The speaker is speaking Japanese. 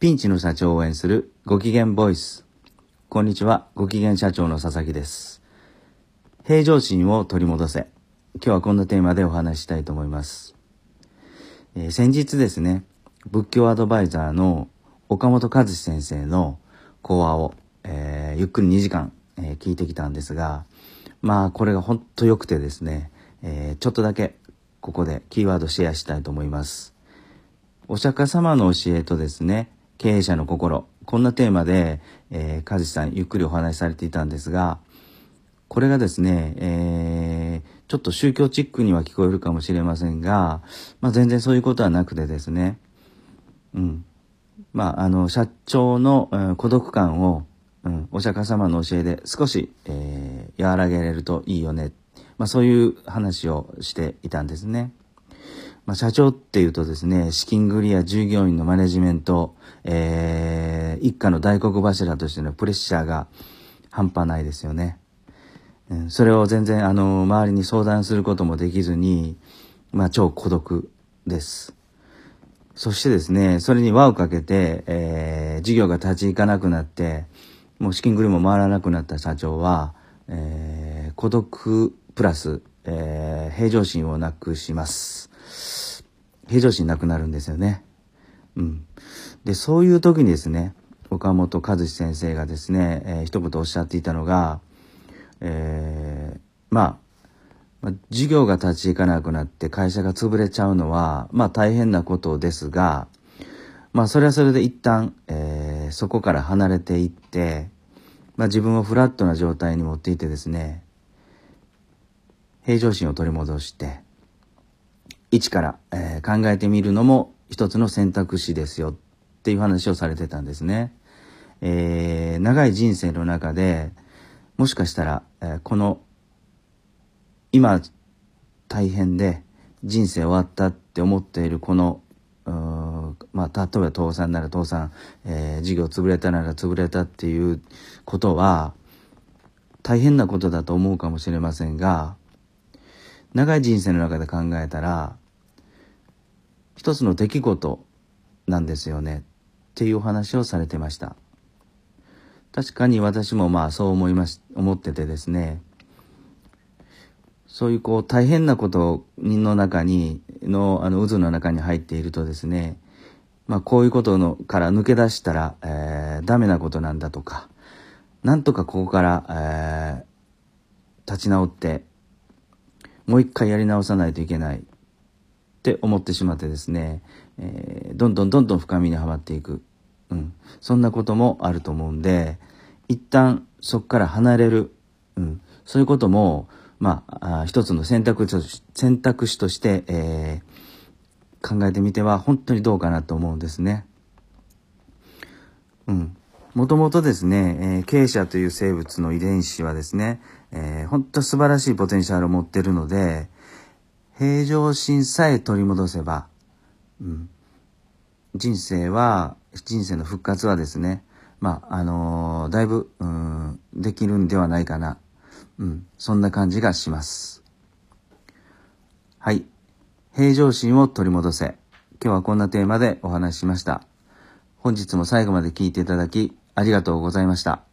ピンチの社長を応援するご機嫌ボイス。こんにちは、ご機嫌社長の佐々木です。平常心を取り戻せ。今日はこんなテーマでお話したいと思います。えー、先日ですね、仏教アドバイザーの岡本和志先生の講話を、えー、ゆっくり2時間、えー、聞いてきたんですが、まあこれが本当良くてですね、えちょっとだけここでキーワードシェアしたいと思います。お釈迦様の教えとですね、経営者の心。こんなテーマで、えー、和志さんゆっくりお話しされていたんですが、これがですね、えー、ちょっと宗教チックには聞こえるかもしれませんが、まあ、全然そういうことはなくてですね、うん。まあ、あの、社長の、うん、孤独感を、うん、お釈迦様の教えで少し、えー、和らげれるといいよね。まあ、そういう話をしていたんですね。まあ、社長っていうとですね、資金繰りや従業員のマネジメント、えー、一家の大黒柱としてのプレッシャーが半端ないですよね。うん、それを全然、あの、周りに相談することもできずに、まあ、超孤独です。そしてですね、それに輪をかけて、えー、事業が立ち行かなくなって、もう資金繰りも回らなくなった社長は、えー、孤独プラス、えー、平常心をなくします。平常心なくなるんですよね。うん。で、そういう時にですね、岡本和志先生がですね、えー、一言おっしゃっていたのが、えー、まあ、まあ、事業が立ち行かなくなって会社が潰れちゃうのは、まあ大変なことですが、まあそれはそれで一旦、えー、そこから離れていって、まあ自分をフラットな状態に持っていてですね、平常心を取り戻して、一から、えー、考えてみるのも一つの選択肢ですよっていう話をされてたんですね。えー、長い人生の中でもしかしたら、えー、この今大変で人生終わったって思っているこのまあ、例えば倒産なら倒産、えー、事業潰れたなら潰れたっていうことは大変なことだと思うかもしれませんが長い人生の中で考えたら一つの出来事なんですよね。っていうお話をされてました。確かに私もまあそう思いまし思っててですね。そういうこう大変なことの中にのあの渦の中に入っているとですね。まあこういうことのから抜け出したら、えー、ダメなことなんだとか。なんとかここから、えー、立ち直ってもう一回やり直さないといけない。って思ってしまってですね、えー、どんどんどんどん深みにはまっていく。うん。そんなこともあると思うんで、一旦そこから離れる。うん。そういうことも、まあ、あ一つの選択肢選択肢として、えー、考えてみては本当にどうかなと思うんですね。うん。もともとですね、えー、経営者という生物の遺伝子はですね、えー、本当素晴らしいポテンシャルを持ってるので、平常心さえ取り戻せば、うん、人生は、人生の復活はですね、まあ、あのー、だいぶ、うん、できるんではないかな。うん、そんな感じがします。はい。平常心を取り戻せ。今日はこんなテーマでお話ししました。本日も最後まで聞いていただき、ありがとうございました。